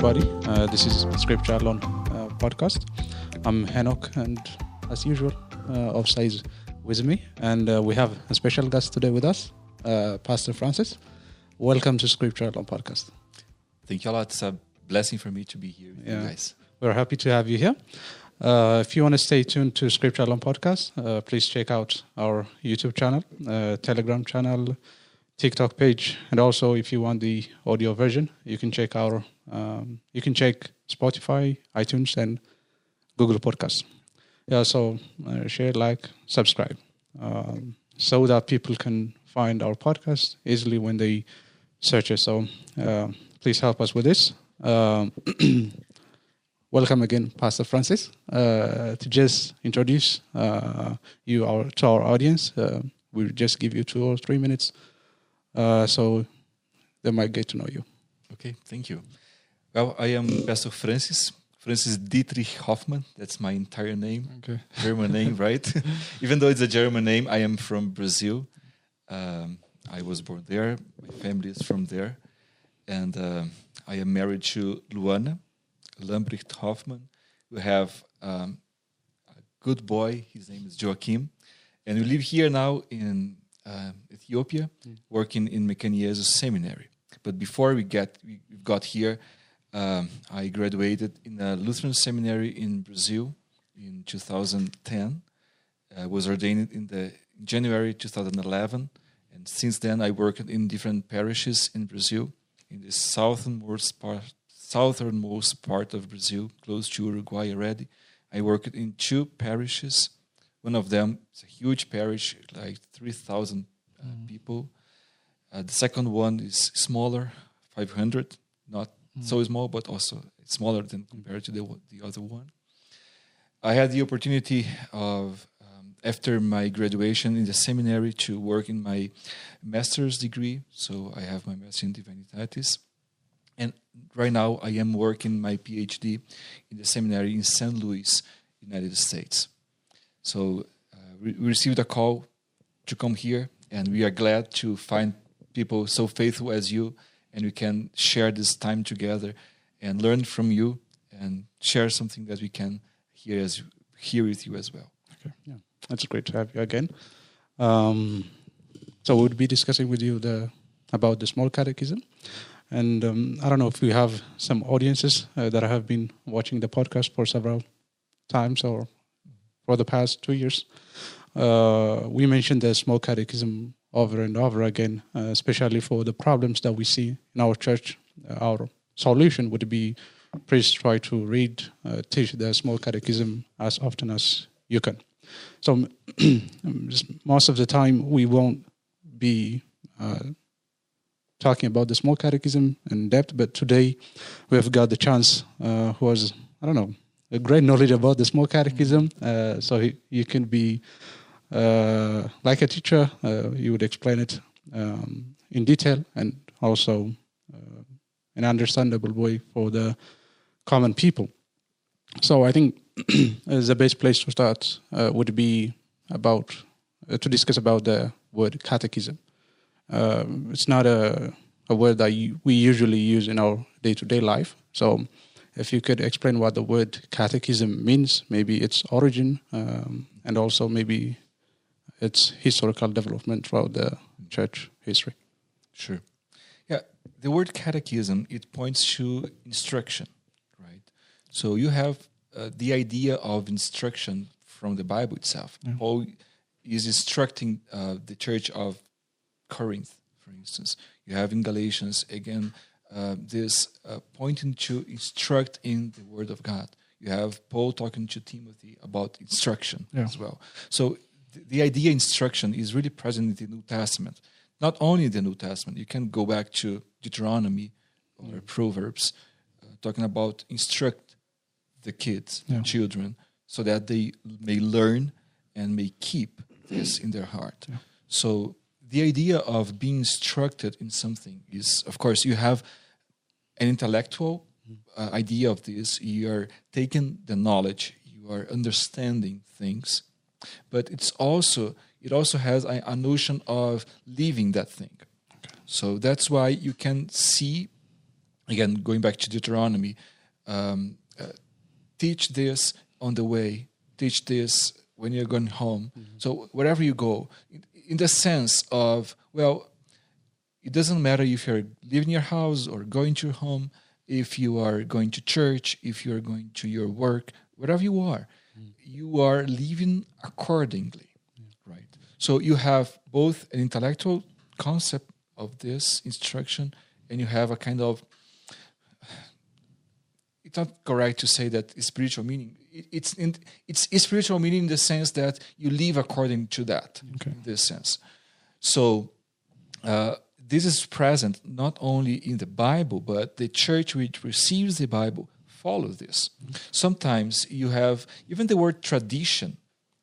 everybody. Uh, this is Scripture Alone uh, podcast. I'm Henok, and as usual, uh, Ofsa is with me, and uh, we have a special guest today with us, uh, Pastor Francis. Welcome to Scripture Alone podcast. Thank you a lot. It's a blessing for me to be here Yeah. you guys. We're happy to have you here. Uh, if you want to stay tuned to Scripture Alone podcast, uh, please check out our YouTube channel, uh, Telegram channel, TikTok page, and also if you want the audio version, you can check our um, you can check Spotify, iTunes, and Google Podcasts. Yeah, so uh, share, like, subscribe, um, so that people can find our podcast easily when they search it. So uh, please help us with this. Um, welcome again, Pastor Francis. Uh, to just introduce uh, you our, to our audience, uh, we'll just give you two or three minutes uh, so they might get to know you. Okay, thank you. Well, I am Pastor Francis, Francis Dietrich Hoffmann. That's my entire name. Okay. German name, right? Even though it's a German name, I am from Brazil. Um, I was born there. My family is from there. And um I am married to Luana Lambrecht Hoffmann. We have um, a good boy. His name is Joachim. And we live here now in uh, Ethiopia, working in Mekane Yesus Seminary. But before we get we we got here, um, I graduated in a Lutheran seminary in Brazil in 2010. I was ordained in the in January 2011, and since then I worked in different parishes in Brazil, in the southernmost part, southernmost part of Brazil, close to Uruguay already. I worked in two parishes. One of them is a huge parish, like 3,000 uh, people. Uh, the second one is smaller, 500, not so small, but also smaller than compared to the, the other one. I had the opportunity of, um, after my graduation in the seminary, to work in my master's degree. So I have my master in divinitatis. And right now I am working my PhD in the seminary in St. Louis, United States. So uh, we, received a call to come here, and we are glad to find people so faithful as you, and we can share this time together and learn from you and share something that we can hear as hear with you as well. Okay. Yeah, that's great to have you again. Um, so we'll be discussing with you the about the small catechism, and um, I don't know if we have some audiences uh, that have been watching the podcast for several times or for the past two years. Uh, we mentioned the small catechism over and over again, uh, especially for the problems that we see in our church. Our solution would be please try to read, uh, teach the small catechism as often as you can. So most of the time we won't be uh, talking about the small catechism in depth, but today we have got the chance uh, who has I don't know a great knowledge about the small catechism, uh, so he, you can be uh, like a teacher. Uh, you would explain it um, in detail and also uh, an understandable way for the common people. So I think the best place to start uh, would be about to discuss about the word catechism. Um, it's not a, a word that we usually use in our day-to-day life. So if you could explain what the word catechism means, maybe its origin, um, and also maybe its historical development throughout the church history. Sure. Yeah, the word catechism it points to instruction, right? So you have uh, the idea of instruction from the Bible itself. Paul is instructing uh, the church of Corinth, for instance. You have in Galatians again uh, this uh, pointing to instruct in the Word of God. You have Paul talking to Timothy about instruction Yeah. as well. So th- the idea instruction is really present in the New Testament. Not only the New Testament, you can go back to Deuteronomy or Proverbs, uh, talking about instruct the kids, Yeah. children, so that they may learn and may keep this in their heart. So the idea of being instructed in something is, of course, you have an intellectual uh, idea of this. You are taking the knowledge, you are understanding things, but it's also it also has a, a notion of leaving that thing. So that's why you can see again, going back to Deuteronomy, um, uh, teach this on the way, teach this when you're going home. So wherever you go, in, the sense of, well, it doesn't matter if you're leaving your house or going to your home, if you are going to church, if you're going to your work, wherever you are, mm. you are living accordingly, right? So you have both an intellectual concept of this instruction, and you have a kind of it's not correct to say that spiritual meaning. It, it's in, it's spiritual meaning in the sense that you live according to that. Okay. In this sense, so uh, this is present not only in the Bible, but the church which receives the Bible follows this. Sometimes you have even the word tradition.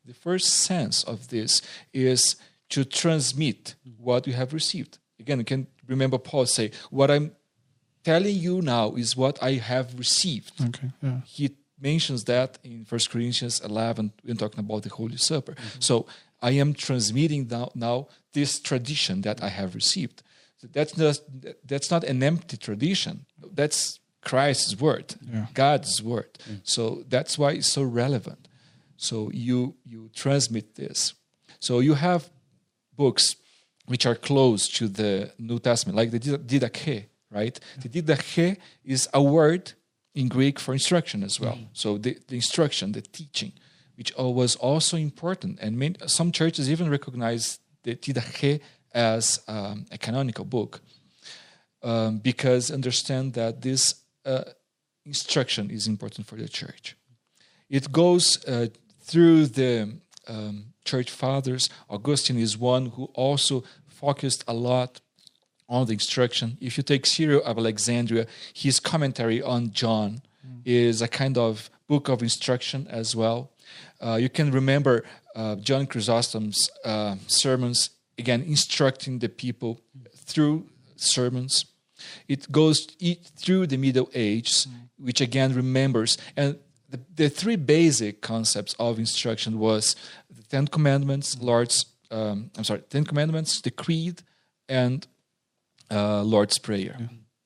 The first sense of this is to transmit what you have received. Again, you can remember Paul say, "What I'm telling you now is what I have received." Okay. Yeah. he mentions that in First Corinthians 11 when talking about the Holy Supper. Mm-hmm. So I am transmitting now, now this tradition that I have received. So that's not, that's not an empty tradition. That's Christ's word, Yeah. God's word. Mm. So that's why it's so relevant. So you you transmit this. So you have books which are close to the New Testament, like the didache, right? The didache is a word in Greek for instruction as well. So the, the instruction, the teaching, which was also important, and many, some churches even recognize the didache as um, a canonical book um, because understand that this uh, instruction is important for the church. It goes uh, through the um, church fathers. Augustine is one who also focused a lot on the instruction. If you take Cyril of Alexandria, his commentary on John is a kind of book of instruction as well. Uh, you can remember uh, John Chrysostom's uh, sermons, again, instructing the people through sermons. It goes through the Middle Ages, which again remembers. And the, the three basic concepts of instruction was the Ten Commandments, Lord's, um, I'm sorry, Ten Commandments, the Creed, and uh, Lord's Prayer.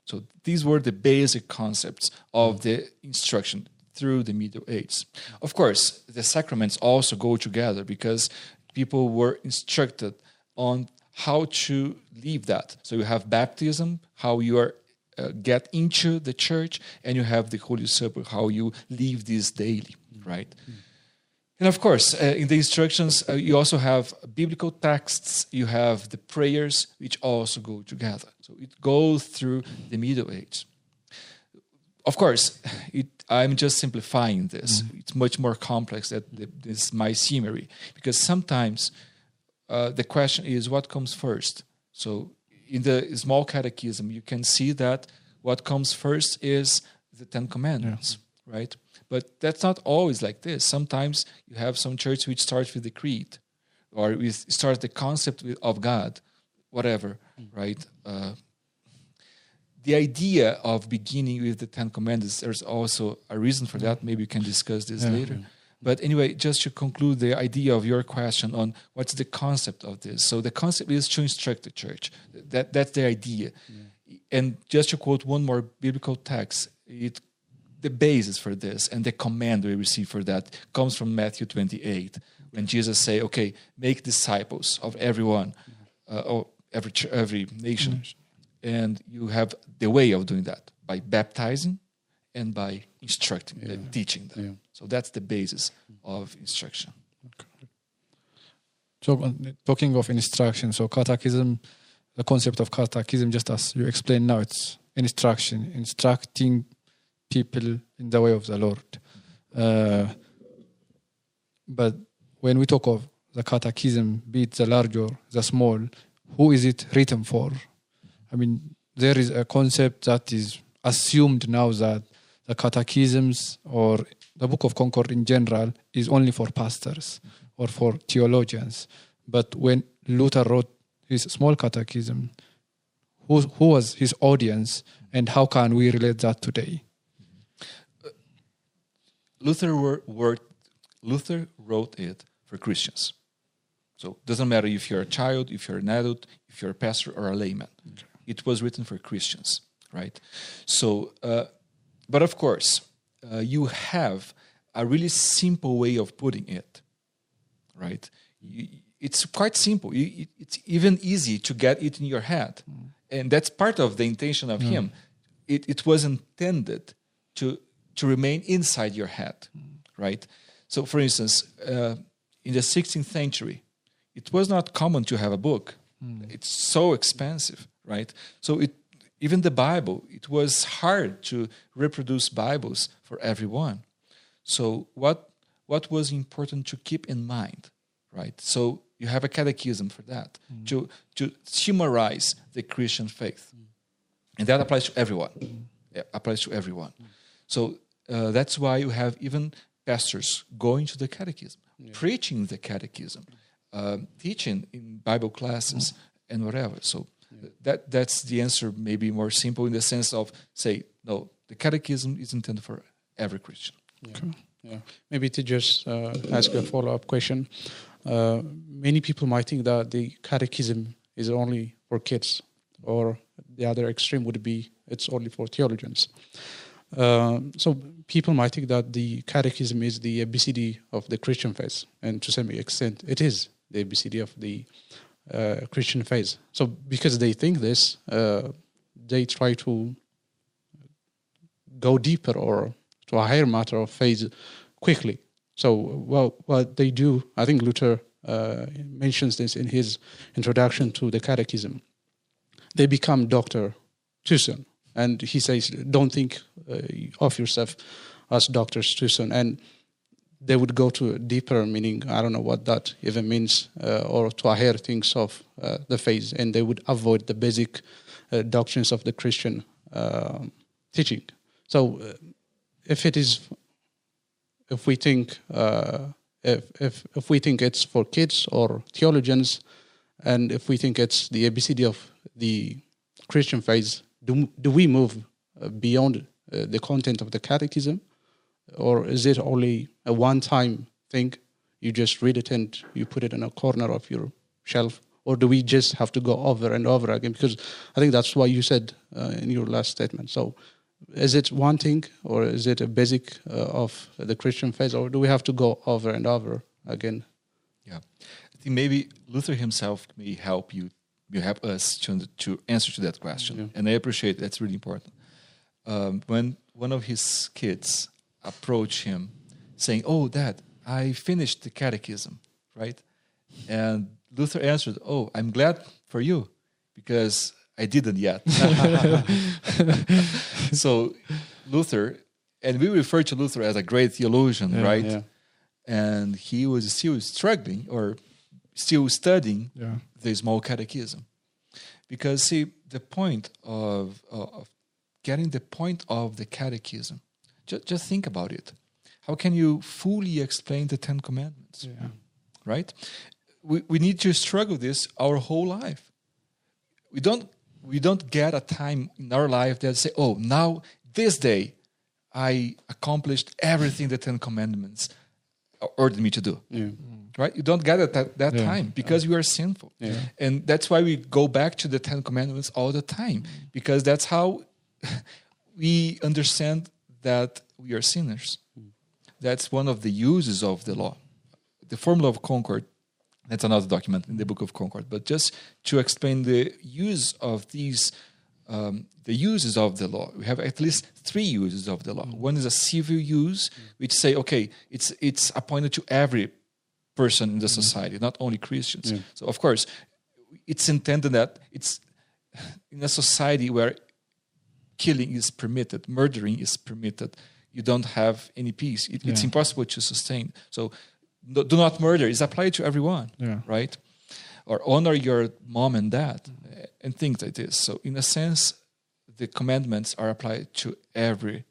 So these were the basic concepts of the instruction through the Middle Ages. Of course, the sacraments also go together because people were instructed on how to live that. So you have baptism, how you are uh, get into the church, and you have the Holy Supper, how you live this daily, right? And of course, uh, in the instructions, uh, you also have biblical texts, you have the prayers, which also go together. So it goes through the Middle Age. Of course, it, I'm just simplifying this. It's much more complex than the, this mycemery, because sometimes uh, the question is what comes first. So in the small catechism, you can see that what comes first is the Ten Commandments, right? But that's not always like this. Sometimes you have some church which starts with the creed, or with starts the concept of God, whatever, right? Uh, the idea of beginning with the Ten Commandments, there's also a reason for that. Maybe we can discuss this Yeah. later. But anyway, just to conclude the idea of your question on what's the concept of this. So the concept is to instruct the church. That that's the idea. And just to quote one more biblical text, it the basis for this and the command we receive for that comes from Matthew 28, when Jesus say, "Okay, make disciples of everyone, uh, or every every nation," and you have the way of doing that by baptizing and by instructing, uh, teaching them. Yeah. So that's the basis of instruction. So, uh, talking of instruction, so catechism, the concept of catechism, just as you explained now, it's instruction, instructing people in the way of the Lord. Uh, but when we talk of the catechism, be it the large or the small, who is it written for? I mean, there is a concept that is assumed now that the catechisms or the Book of Concord in general is only for pastors or for theologians. But when Luther wrote his small catechism, who, who was his audience and how can we relate that today? Luther wor- word, Luther wrote it for Christians. So it doesn't matter if you're a child, if you're an adult, if you're a pastor or a layman. It was written for Christians. right? So, uh, but of course, uh, you have a really simple way of putting it, right? You, it's quite simple. You, it- it's even easy to get it in your head, and that's part of the intention of him. It, it was intended to to remain inside your head, right? So, for instance, uh, in the 16th century, it was not common to have a book. Hmm. It's so expensive, right? So it even the Bible, it was hard to reproduce Bibles for everyone. So what what was important to keep in mind, right? So you have a catechism for that hmm. to to summarize the Christian faith, hmm. and that applies to everyone. Yeah, applies to everyone. So uh, that's why you have even pastors going to the catechism, preaching the catechism, um, teaching in Bible classes and whatever. So that that's the answer. Maybe more simple in the sense of say no, the catechism is intended for every Christian. Yeah. Maybe to just uh, ask a follow up question. Uh, many people might think that the catechism is only for kids, or the other extreme would be it's only for theologians. Uh, so people might think that the catechism is the ABCD of the Christian faith, and to some extent, it is the ABCD of the uh, Christian faith. So because they think this, uh, they try to go deeper or to a higher matter of faith quickly. So, well, what they do, I think Luther uh, mentions this in his introduction to the Catechism. They become doctor too soon, and he says, "Don't think uh, of yourself as doctors too soon." And they would go to a deeper meaning. I don't know what that even means, uh, or to higher things of uh, the faith, and they would avoid the basic uh, doctrines of the Christian uh, teaching. So, uh, if it is, if we think, uh, if if if we think it's for kids or theologians, and if we think it's the ABCD of the Christian faith, do do we move uh, beyond uh, the content of the Catechism, or is it only a one-time thing? You just read it and you put it in a corner of your shelf, or do we just have to go over and over again? Because I think that's what you said uh, in your last statement. So, is it one thing, or is it a basic uh, of the Christian faith, or do we have to go over and over again? Yeah, I think maybe Luther himself may help you, you help us to to answer to that question, and I appreciate that's really important. Um, when one of his kids approached him, saying, "Oh, Dad, I finished the catechism, right?" and Luther answered, "Oh, I'm glad for you, because I didn't yet." so Luther, and we refer to Luther as a great theologian, right? yeah. And he was still struggling or still studying Yeah. the small catechism. Because, see, the point of, of getting the point of the catechism, just, just think about it. How can you fully explain the Ten Commandments? Yeah. right? We, we need to struggle this our whole life. We don't we don't get a time in our life that say, oh, now this day I accomplished everything the Ten Commandments ordered me to do. Yeah. Right? You don't get it at that Yeah. time because you are sinful. And that's why we go back to the Ten Commandments all the time because that's how we understand that we are sinners. That's one of the uses of the law. The Formula of Concord, that's another document in the Book of Concord, but just to explain the use of these, um, the uses of the law, we have at least three uses of the law. Mm. One is a civil use, mm. which say, okay, it's, it's appointed to every person in the mm. society, not only Christians. So, of course, it's intended that it's in a society where killing is permitted, murdering is permitted, you don't have any peace. It, It's impossible to sustain. So, do not murder is applied to everyone, Yeah. right? Or honor your mom and dad, and things like this. So, in a sense, the commandments are applied to every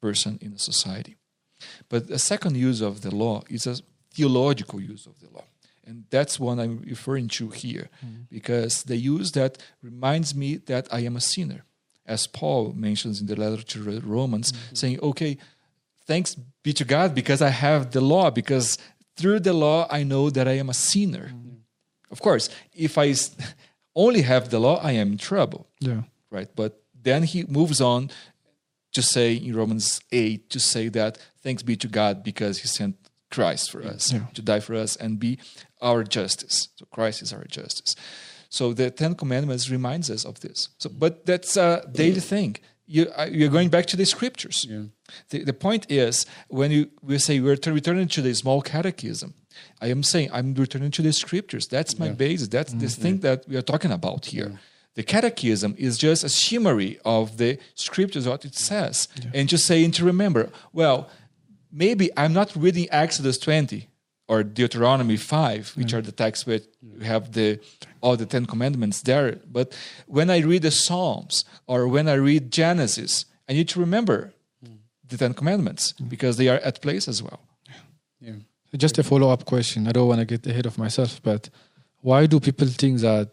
person in a society. But the second use of the law is a theological use of the law. And that's what I'm referring to here, mm-hmm. because the use that reminds me that I am a sinner, as Paul mentions in the letter to the Romans, mm-hmm. saying, okay, thanks be to God because I have the law, because through the law I know that I am a sinner. Mm-hmm. Of course, if I only have the law, I am in trouble Yeah. right? But then he moves on to say in Romans 8 to say that thanks be to God because he sent Christ for us Yeah. to die for us and be our justice. So Christ is our justice. So the Ten Commandments reminds us of this. So, but that's a daily thing. You, uh, you're going back to the scriptures. Yeah. The, the point is when you we say we're returning to the small catechism, I am saying I'm returning to the scriptures. That's my basis. That's this thing that we are talking about here. The catechism is just a summary of the scriptures, what it says, and just saying to remember. Well, maybe I'm not reading Exodus 20 or Deuteronomy 5, which are the texts where you have the all the Ten Commandments there. But when I read the Psalms or when I read Genesis, I need to remember hmm. the Ten Commandments hmm. because they are at place as well. Yeah. Just a follow up question. I don't want to get ahead of myself, but why do people think that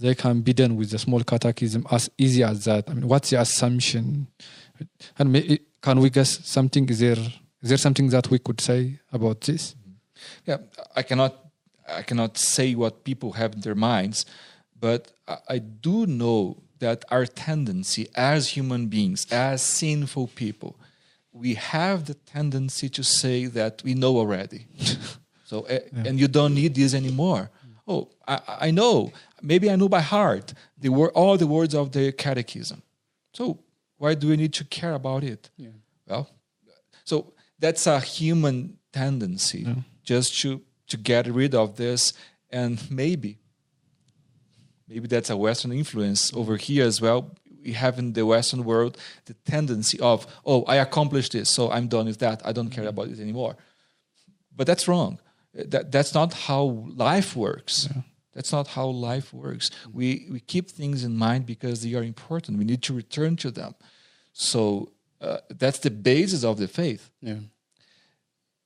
they can be done with the small catechism as easy as that? I mean, what's the assumption? And may, can we guess something? Is there is there something that we could say about this? Yeah, I cannot I cannot say what people have in their minds, but I, do know that our tendency as human beings, as sinful people, we have the tendency to say that we know already. so uh, and you don't need this anymore. Oh, I, I know. Maybe I know by heart the word, all the words of the catechism. So why do we need to care about it? Yeah. Well, so that's a human tendency just to to get rid of this and maybe maybe that's a western influence over here as well. We have in the western world the tendency of oh i accomplished this so i'm done with that. I don't care mm-hmm. about it anymore. But that's wrong. That that's not how life works that's not how life works we we keep things in mind because they are important we need to return to them so uh, that's the basis of the faith Yeah.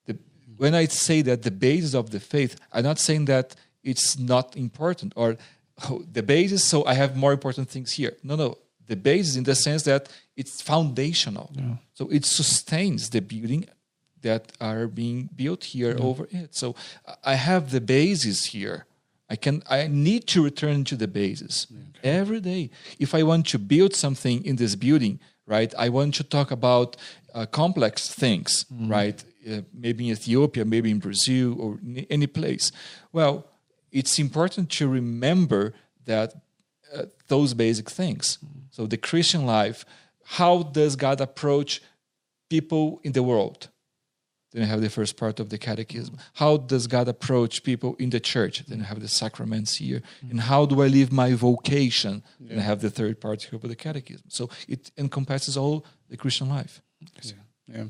the, when I say that the basis of the faith, I'm not saying that it's not important or oh, the basis, so I have more important things here. No, no. The basis in the sense that it's foundational. So it sustains the building that are being built here over it. So I have the basis here. I can I need to return to the basis every day. If I want to build something in this building, right? I want to talk about uh, complex things, right? Uh, maybe in Ethiopia, maybe in Brazil, or n- any place. Well, it's important to remember that uh, those basic things. So the Christian life, how does God approach people in the world? Then you have the first part of the catechism. How does God approach people in the church? Then you have the sacraments here. And how do I live my vocation? Then I have the third part here of the catechism. So it encompasses all the Christian life. Yeah.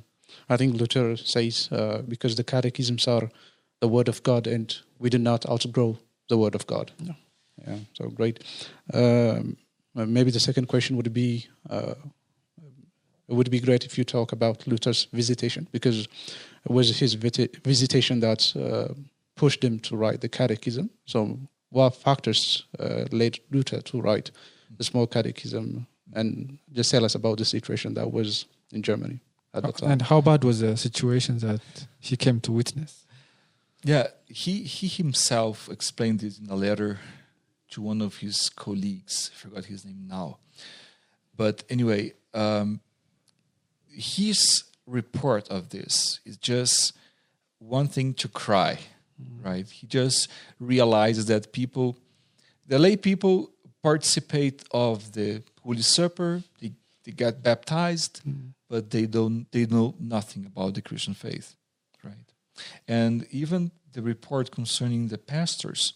I think Luther says uh, because the catechisms are the word of God and we do not outgrow the word of God. Yeah. So great. Um, uh, maybe the second question would be uh, it would be great if you talk about Luther's visitation because it was his viti- visitation that uh, pushed him to write the catechism. So what factors uh, led Luther to write the small catechism and just tell us about the situation that was in Germany at that time. And how bad was the situation that he came to witness? Yeah, he, he himself explained it in a letter to one of his colleagues. I forgot his name now. But anyway, um, his report of this is just one thing to cry, right? He just realizes that people, the lay people, participate of the Holy Supper. They, they get baptized, but they don't. They know nothing about the Christian faith, right? And even the report concerning the pastors,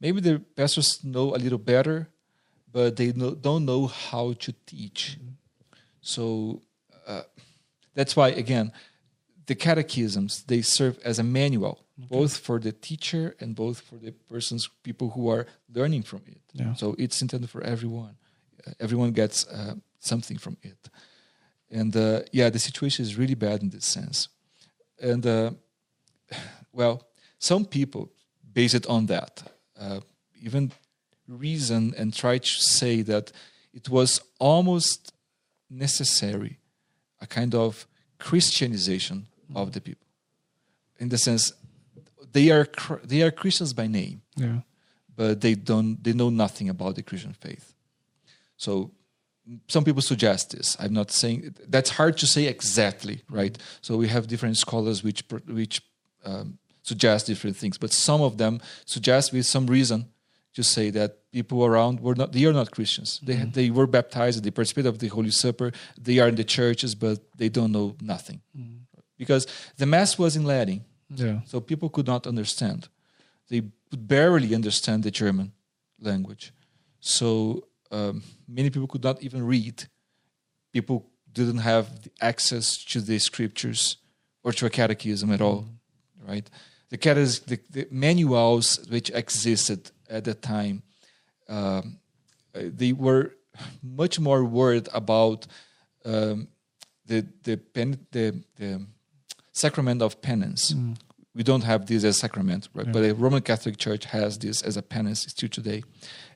maybe the pastors know a little better, but they don't know how to teach. So uh, that's why again the catechisms they serve as a manual both for the teacher and both for the persons people who are learning from it. Yeah. so it's intended for everyone. Uh, everyone gets uh, something from it. And uh, yeah the situation is really bad in this sense. And uh, well some people base it on that. Uh, even reason and try to say that it was almost necessary a kind of Christianization of the people, in the sense they are they are Christians by name, Yeah. but they don't they know nothing about the Christian faith. So some people suggest this. I'm not saying that's hard to say exactly, right? So we have different scholars which which um, suggest different things, but some of them suggest with some reason to say that people around were not they are not Christians. They Mm-hmm. they were baptized, they participated of the Holy Supper, they are in the churches, but they don't know nothing Mm-hmm. because the mass was in Latin, Yeah. so people could not understand. They could barely understand the German language, so um, many people could not even read. People didn't have the access to the scriptures or to a catechism at all, right? The, catech- the, the manuals which existed at the time, um, they were much more worried about um, the the, pen, the the sacrament of penance. We don't have this as a sacrament, right? But the Roman Catholic Church has this as a penance still today,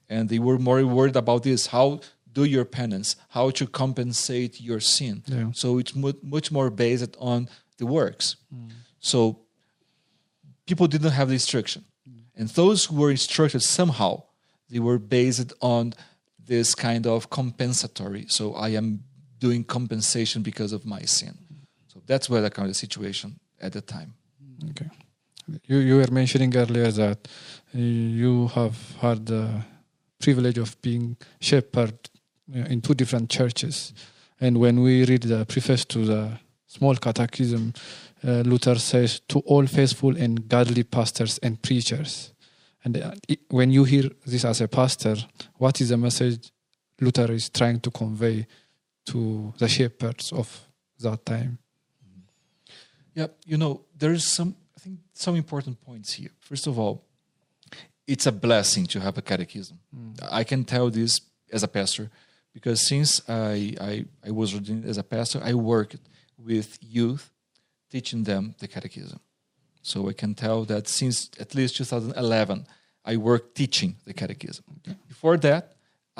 and they were more worried about this: how do your penance, how to compensate your sin. Yeah. So it's mu- much more based on the works. So people didn't have the instruction, and those who were instructed somehow they were based on this kind of compensatory. So I am doing compensation because of my sin. So that's where the kind of situation at the time. Okay. You you were mentioning earlier that you have had the privilege of being shepherd in two different churches, and when we read the preface to the small catechism, uh, Luther says to all faithful and godly pastors and preachers. And uh, when you hear this as a pastor, what is the message Luther is trying to convey to the shepherds of that time? Yeah, you know, there's some I think some important points here. First of all, it's a blessing to have a catechism. I can tell this as a pastor because since I, I, I was ordained as a pastor, I worked with youth teaching them the catechism. So I can tell that since at least 2011, I worked teaching the catechism. Before that,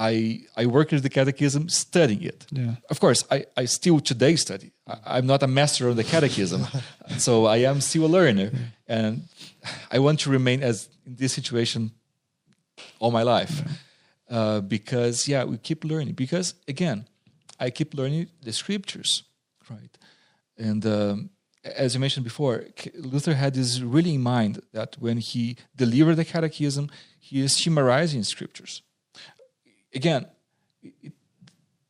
I, I worked with the catechism studying it. Yeah. Of course, I, I still today study. I, I'm not a master of the catechism, so I am still a learner, and I want to remain as in this situation all my life, uh, because yeah, we keep learning. Because again, I keep learning the scriptures, right? And um, as you mentioned before, Luther had this really in mind that when he delivered the catechism, he is summarizing scriptures. Again, it,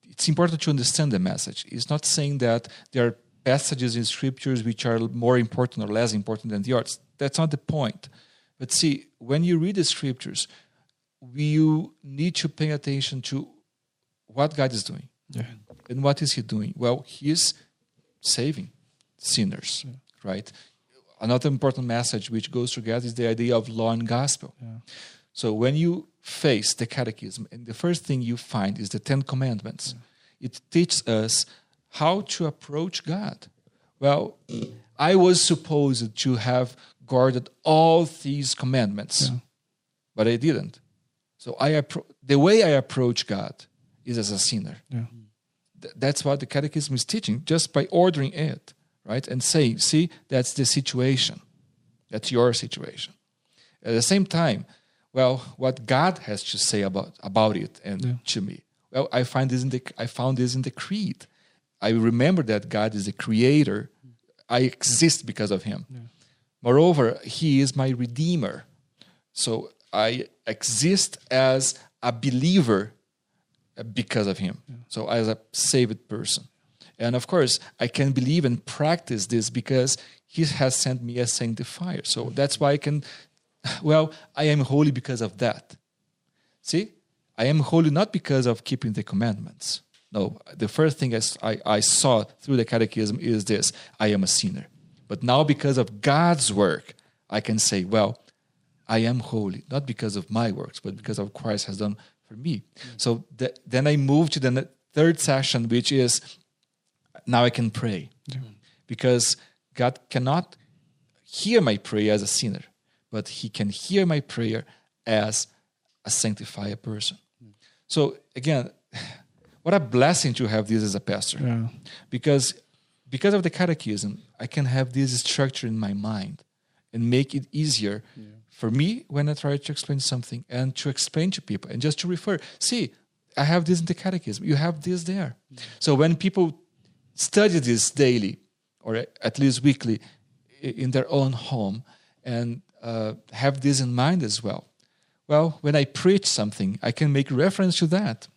it's important to understand the message. It's not saying that there are passages in scriptures which are more important or less important than the others. That's not the point. But see, when you read the scriptures, you need to pay attention to what God is doing. Yeah. And what is He doing? Well, He is saving sinners, right? Another important message which goes together is the idea of law and gospel. So when you face the catechism, and the first thing you find is the Ten Commandments, it teaches us how to approach God. Well, I was supposed to have guarded all these commandments, but I didn't. So I appro- the way I approach God is as a sinner. Yeah. Th- that's what the catechism is teaching just by ordering it right? And say, see that's the situation. That's your situation. At the same time well what god has to say about about it and to me. Well i find this in the i found this in the creed. I remember that god is the creator. I exist because of him. Moreover he is my redeemer. So i exist as a believer because of him. So as a saved person. And of course, I can believe and practice this because he has sent me as sanctifier. So that's why I can, well, I am holy because of that. See, I am holy not because of keeping the commandments. No, the first thing I I saw through the catechism is this I am a sinner. But now, because of God's work, I can say, well, I am holy, not because of my works, but because of Christ has done for me. Mm. So th- then I move to the third session, which is now I can pray. Because God cannot hear my prayer as a sinner, but He can hear my prayer as a sanctified person. So again, what a blessing to have this as a pastor Yeah. because because of the catechism i can have this structure in my mind and make it easier for me when i try to explain something and to explain to people and just to refer see I have this in the catechism. You have this there. Mm. So when people study this daily, or at least weekly, in their own home, and uh, have this in mind as well. Well, when I preach something, I can make reference to that,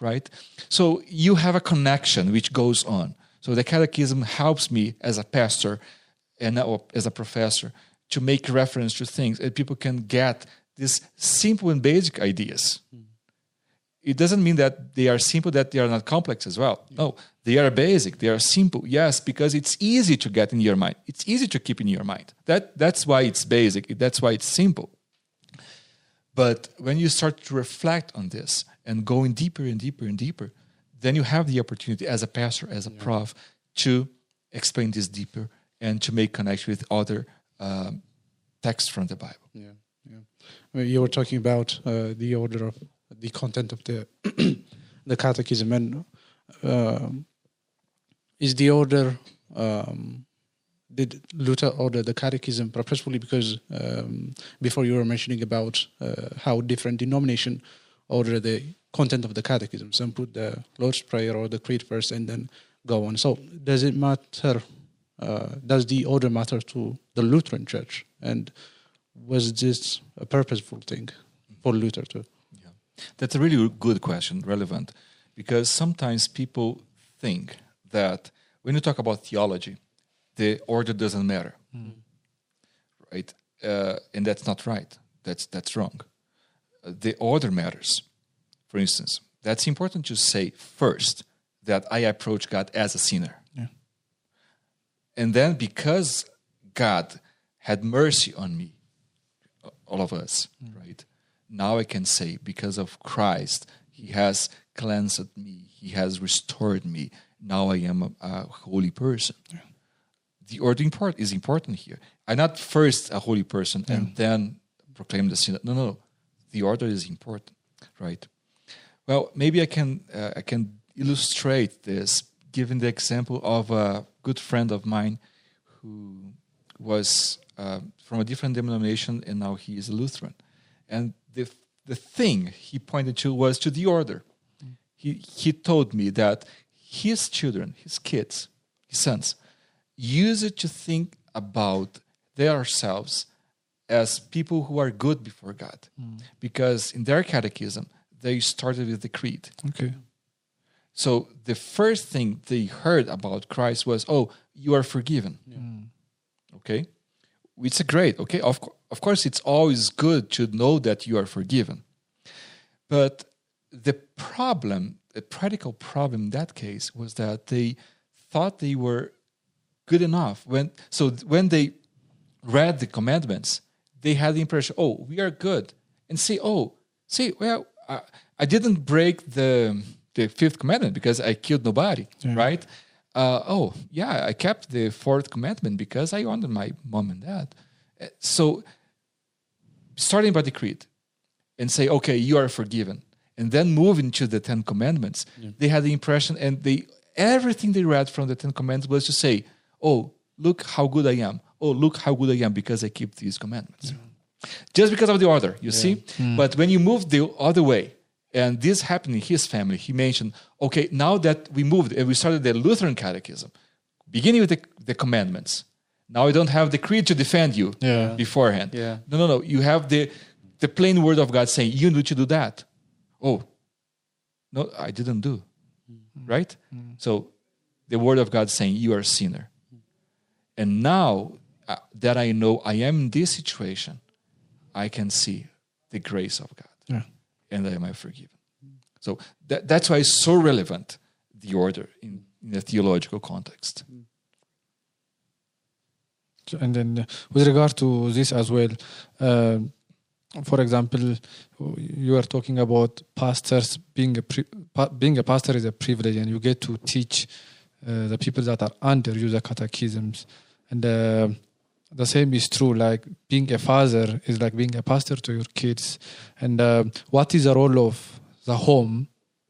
right? So you have a connection which goes on. So the catechism helps me as a pastor and as a professor to make reference to things, and people can get these simple and basic ideas it doesn't mean that they are simple that they are not complex as well. No they are basic. They are simple yes because it's easy to get in your mind. It's easy to keep in your mind. That that's why it's basic. That's why it's simple. But when you start to reflect on this and going deeper and deeper and deeper then you have the opportunity as a pastor as a prof to explain this deeper and to make connection with other um, texts from the bible. Yeah, yeah. I mean, you were talking about uh, the order of the content of the the catechism, and um, is the order um, did Luther order the catechism purposefully because um, before you were mentioning about uh, how different denomination order the content of the catechism. Some put the Lord's Prayer or the Creed first, and then go on. So does it matter? Uh, does the order matter to the Lutheran Church? And was this a purposeful thing for Luther to? That's a really good question, relevant, because sometimes people think that when you talk about theology, the order doesn't matter, right? Uh, and that's not right. That's that's wrong. Uh, the order matters. For instance, that's important to say first that I approach God as a sinner, Yeah. and then because God had mercy on me, all of us, right? Now I can say, because of Christ, He has cleansed me, He has restored me. Now I am a, a holy person. The ordering part is important here. I'm not first a holy person and then proclaim the sin. No, no, no. The order is important, right? Well, maybe I can uh, I can illustrate this given the example of a good friend of mine who was uh, from a different denomination and now he is a Lutheran. And the the thing he pointed to was to the order. He he told me that his children, his kids, his sons, use it to think about themselves as people who are good before God. Because in their catechism, they started with the creed. Okay. So the first thing they heard about Christ was, "Oh, you are forgiven." Okay, it's a great. Okay, of of course, it's always good to know that you are forgiven. But the problem, the practical problem in that case, was that they thought they were good enough. When so when they read the commandments, they had the impression, "Oh, we are good," and say, "Oh, see, well, I, I didn't break the the fifth commandment because I killed nobody, right? Uh, oh, yeah, I kept the fourth commandment because I honored my mom and dad. Uh, So, starting by the creed and say, okay, you are forgiven, and then move into the Ten Commandments, they had the impression, and they everything they read from the Ten Commandments was to say, oh, look how good I am. Oh, look how good I am because I keep these commandments. Just because of the order, you see? But when you move the other way, and this happened in his family, he mentioned, okay, now that we moved and we started the Lutheran catechism, beginning with the, the commandments, now you don't have the creed to defend you Yeah. beforehand. Yeah. No, no, no. You have the, the plain word of God saying, you need to do that. Oh, no, I didn't do. Right? So the word of God saying, you are a sinner. And now uh, that I know I am in this situation, I can see the grace of God. And I am forgiven. So that, that's why it's so relevant, the order in, in a theological context. And then, uh, with regard to this as well, uh, for example, you are talking about pastors being a being a pastor is a privilege, and you get to teach uh, the people that are under you the catechisms, and uh, the same is true. Like being a father is like being a pastor to your kids, and uh, what is the role of the home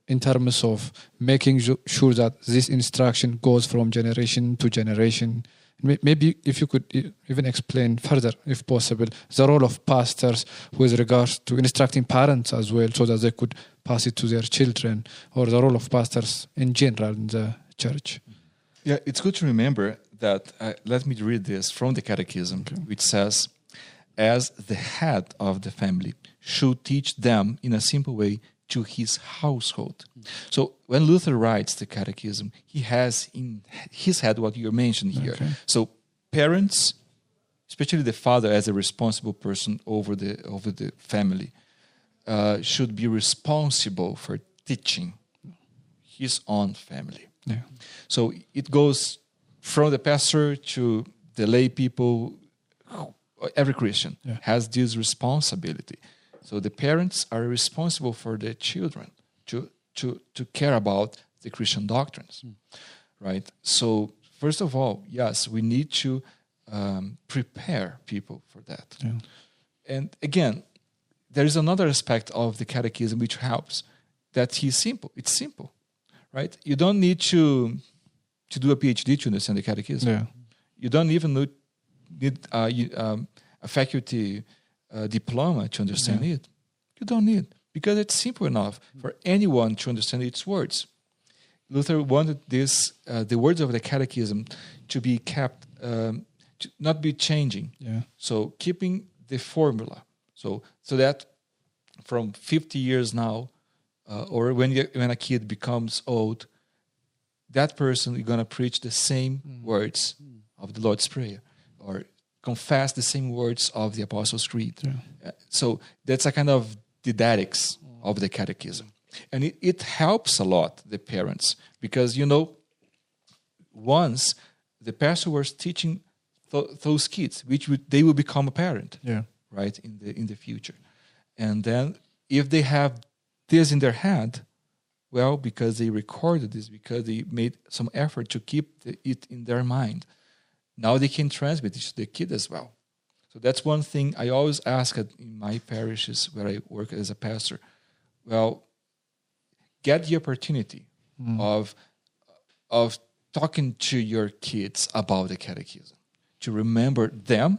in terms of making sure that this instruction goes from generation to generation Maybe if you could even explain further, if possible, the role of pastors with regards to instructing parents as well, so that they could pass it to their children, or the role of pastors in general in the church. Yeah, it's good to remember that. Uh, let me read this from the Catechism, which says, "As the head of the family should teach them in a simple way to his household." So when Luther writes the Catechism, he has in his head what you mentioned here. Okay. So parents, especially the father as a responsible person over the over the family, uh, should be responsible for teaching his own family. Yeah. So it goes from the pastor to the lay people. Every Christian Yeah. has this responsibility. So the parents are responsible for their children to to to care about the Christian doctrines, right? So first of all, yes, we need to um, prepare people for that. Yeah. And again, there is another aspect of the catechism which helps. That he's simple. It's simple, right? You don't need to to do a PhD to understand the catechism. Yeah. You don't even need, uh, you, um, a faculty uh, diploma to understand it. You don't need because it's simple enough for anyone to understand its words. Luther wanted this uh, the words of the catechism to be kept um, to not be changing. Yeah. So keeping the formula, so so that from 50 years now, uh, or when you, when a kid becomes old, that person is gonna preach the same words of the Lord's Prayer, or confess the same words of the Apostles' Creed. Uh, so that's a kind of didactics of the catechism, and it, it helps a lot the parents because you know once the pastor was teaching th- those kids, which would, they will become a parent, Yeah. right in the in the future, and then if they have this in their head, well, because they recorded this, because they made some effort to keep the, it in their mind, now they can transmit it to the kid as well. So that's one thing I always ask in my parishes where I work as a pastor. Well, get the opportunity mm-hmm. of of talking to your kids about the catechism, to remember them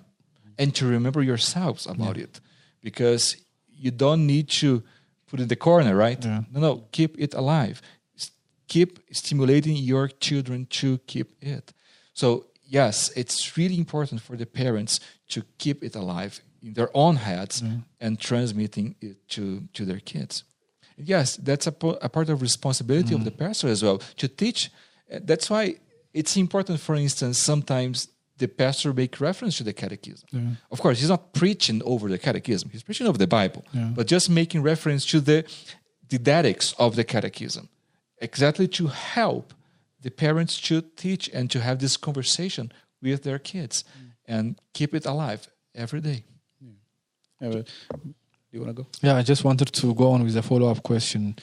and to remember yourselves about it, because you don't need to put in the corner, right? Yeah. No, no, keep it alive. S- Keep stimulating your children to keep it. So yes, it's really important for the parents to keep it alive in their own heads and transmitting it to to their kids. Yes, that's a, po- a part of responsibility of the mm. pastor as well to teach. That's why it's important. For instance, sometimes the pastor make reference to the catechism. Of course, he's not preaching over the catechism; he's preaching over the Bible, but just making reference to the didactics of the catechism, exactly to help the parents to teach and to have this conversation with their kids mm. and keep it alive every day. Yeah, but- do you want to go? Yeah, I just wanted to go on with a follow up question.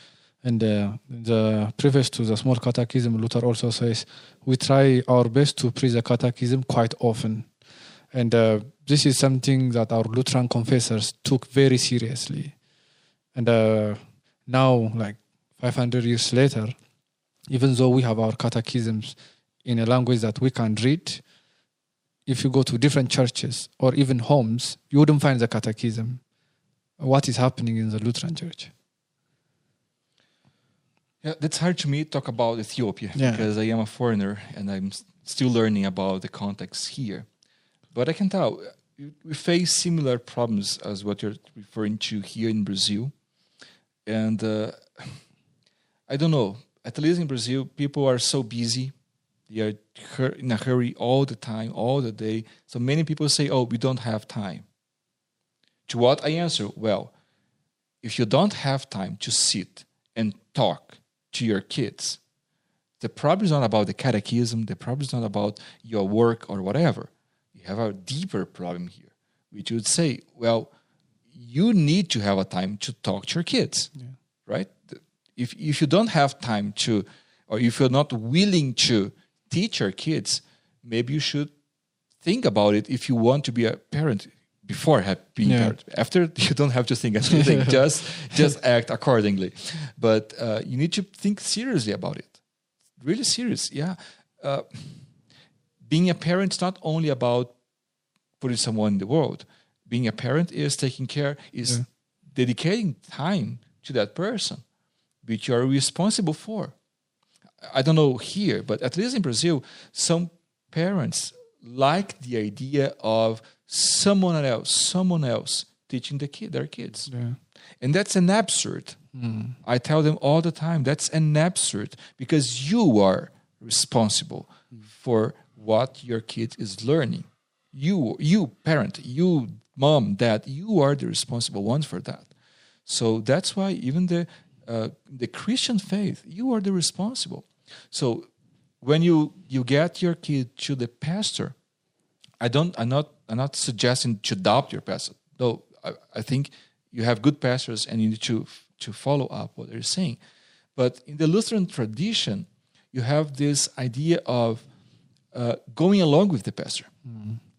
And uh, the preface to the small catechism, Luther also says, We try our best to preach the catechism quite often. And uh, this is something that our Lutheran confessors took very seriously. And uh, now, like 500 years later, even though we have our catechisms in a language that we can read, if you go to different churches or even homes, you wouldn't find the catechism what is happening in the Lutheran Church. Yeah, that's hard to me to talk about Ethiopia Yeah. because I am a foreigner and I'm still learning about the context here. But I can tell we- we face similar problems as what you're referring to here in Brazil. And uh, I don't know, at least in Brazil, people are so busy. They are in a hurry all the time, all the day. So many people say, oh, we don't have time. To what I answer, well, if you don't have time to sit and talk to your kids, the problem is not about the catechism, the problem is not about your work or whatever. You have a deeper problem here, which would say, well, you need to have a time to talk to your kids, right? If, if you don't have time to, or if you're not willing to teach your kids, maybe you should think about it if you want to be a parent before being Yeah. parent. After you don't have to think anything, just just act accordingly. But uh, you need to think seriously about it, really serious. Yeah, uh, being a parent is not only about putting someone in the world. Being a parent is taking care, is Yeah. dedicating time to that person, which you are responsible for. I don't know here, but at least in Brazil, some parents like the idea of someone else, someone else teaching the kid, their kids. Yeah. And that's an absurd. I tell them all the time that's an absurd because you are responsible for what your kid is learning. You, you parent, you mom, dad, you are the responsible ones for that. So that's why even the uh, the Christian faith, you are the responsible. So when you you get your kid to the pastor, I don't. I'm not. I'm not suggesting to adopt your pastor. Though I, I think you have good pastors and you need to to follow up what they're saying. But in the Lutheran tradition, you have this idea of uh, going along with the pastor.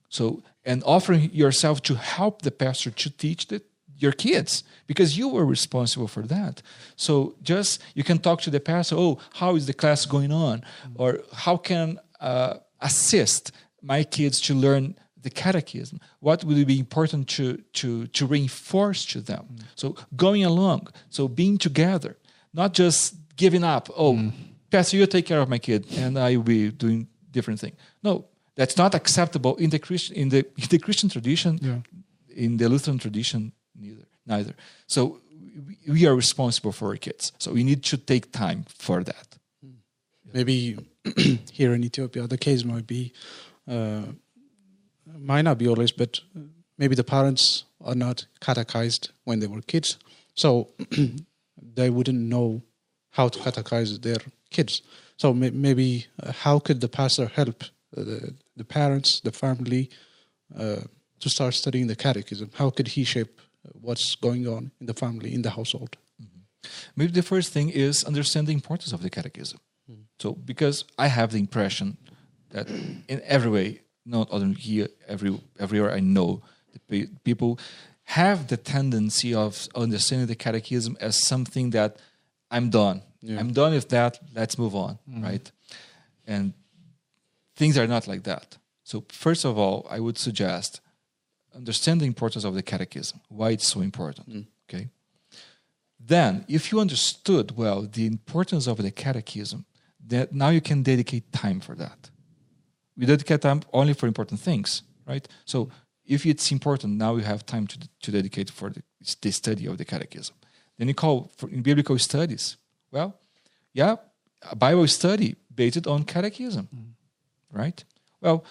So and offering yourself to help the pastor to teach the, your kids because you were responsible for that. So just you can talk to the pastor. Oh, how is the class going on? Or how can uh, assist my kids to learn the catechism? What would be important to to to reinforce to them? Mm. So going along. So being together, not just giving up. Oh, mm. pastor, you take care of my kid, and I will be doing different thing. No, that's not acceptable in the Christian in the in the Christian tradition. Yeah. In the Lutheran tradition, neither neither. So we- we are responsible for our kids. So we need to take time for that. Hmm. maybe here in Ethiopia, the case might be, uh, might not be always, but maybe the parents are not catechized when they were kids, so they wouldn't know how to catechize their kids. So may- maybe uh, how could the pastor help uh, the, the parents, the family, uh, to start studying the catechism? How could he shape uh, what's going on in the family, in the household? Maybe the first thing is understand the importance of the catechism. So, because I have the impression that in every way, not only here, every everywhere I know, the pe- people have the tendency of understanding the catechism as something that I'm done. I'm done with that. Let's move on, mm-hmm. right? And things are not like that. So, first of all, I would suggest understand the importance of the catechism, why it's so important. Mm. Okay. Then, if you understood well the importance of the catechism, that now you can dedicate time for that. We dedicate time only for important things, right? So, if it's important, now you have time to, to dedicate for the, the study of the catechism. Then you call for in biblical studies. Well, yeah, a Bible study based on catechism, mm. right? Well,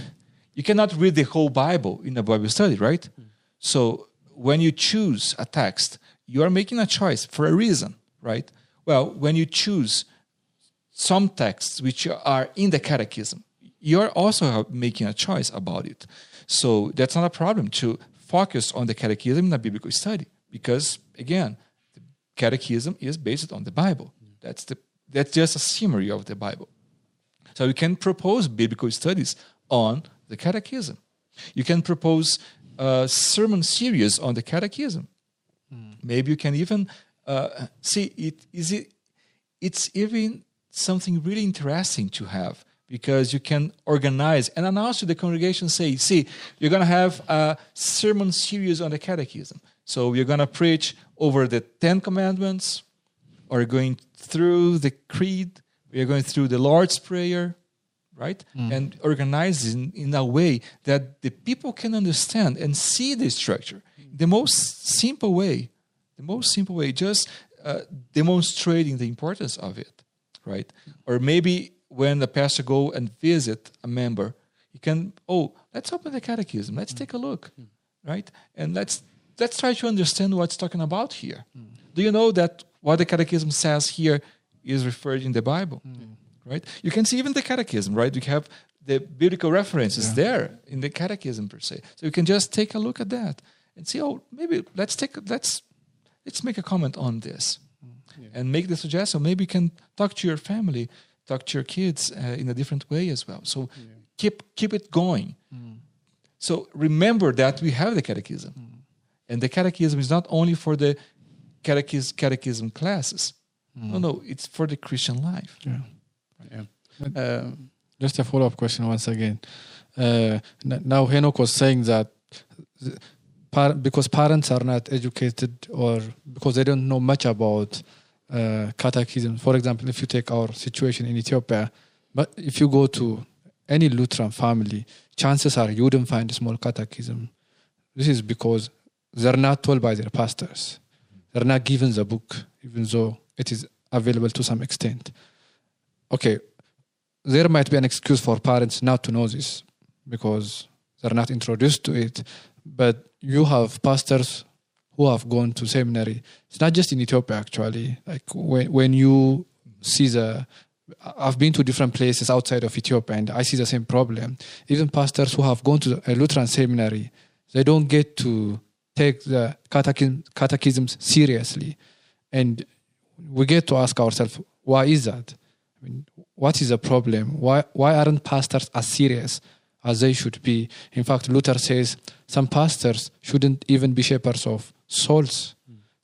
you cannot read the whole Bible in a Bible study, right? Mm. So when you choose a text, you are making a choice for a reason, right? Well, when you choose some texts which are in the catechism, you're also making a choice about it. So that's not a problem to focus on the catechism in a biblical study because, again, the catechism is based on the Bible. That's the that's just a summary of the Bible. So you can propose biblical studies on the catechism. You can propose a sermon series on the catechism. Maybe you can even uh, see it. Is it? It's even something really interesting to have because you can organize and announce to the congregation. Say, see, you're going to have a sermon series on the catechism. So we're going to preach over the Ten Commandments, or going through the creed. We are going through the Lord's Prayer, right? And organize in, in a way that the people can understand and see the structure. The most simple way, the most simple way, just uh, demonstrating the importance of it, right? Or maybe when the pastor go and visit a member, he can, oh, let's open the catechism, let's take a look, hmm. right? And let's let's try to understand what's talking about here. Do you know that what the catechism says here is referred in the Bible? Hmm. Right? You can see even the catechism, right? You have the biblical references there in the catechism per se. So you can just take a look at that and see, oh, maybe let's take let's let's make a comment on this hmm. and make the suggestion. Maybe you can talk to your family, talk to your kids uh, in a different way as well. So keep keep it going. So remember that we have the catechism. And the catechism is not only for the catechism, catechism classes. No, no, it's for the Christian life. Yeah. Yeah. Uh, just a follow up question once again. Uh, now, Henok was saying that the par- because parents are not educated or because they don't know much about uh, Uh, catechism. For example, if you take our situation in Ethiopia, but if you go to any Lutheran family, chances are you wouldn't find a small catechism. This is because they're not told by their pastors. They're not given the book, even though it is available to some extent. Okay, there might be an excuse for parents not to know this because they're not introduced to it. But you have pastors who have gone to seminary. It's not just in Ethiopia, actually. Like when, when you see the, I've been to different places outside of Ethiopia and I see the same problem. Even pastors who have gone to a Lutheran seminary, they don't get to take the catechism, catechisms seriously. And we get to ask ourselves, why is that? I mean, what is the problem? Why, why aren't pastors as serious as they should be? In fact, Luther says some pastors shouldn't even be shepherds of souls.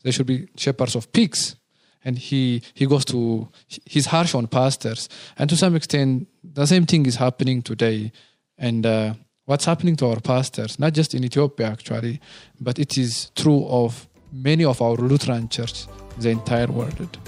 They should be shepherds of pigs. And he, he goes to, he's harsh on pastors. And to some extent, the same thing is happening today. And uh, what's happening to our pastors, not just in Ethiopia actually, but it is true of many of our Lutheran churches, the entire world.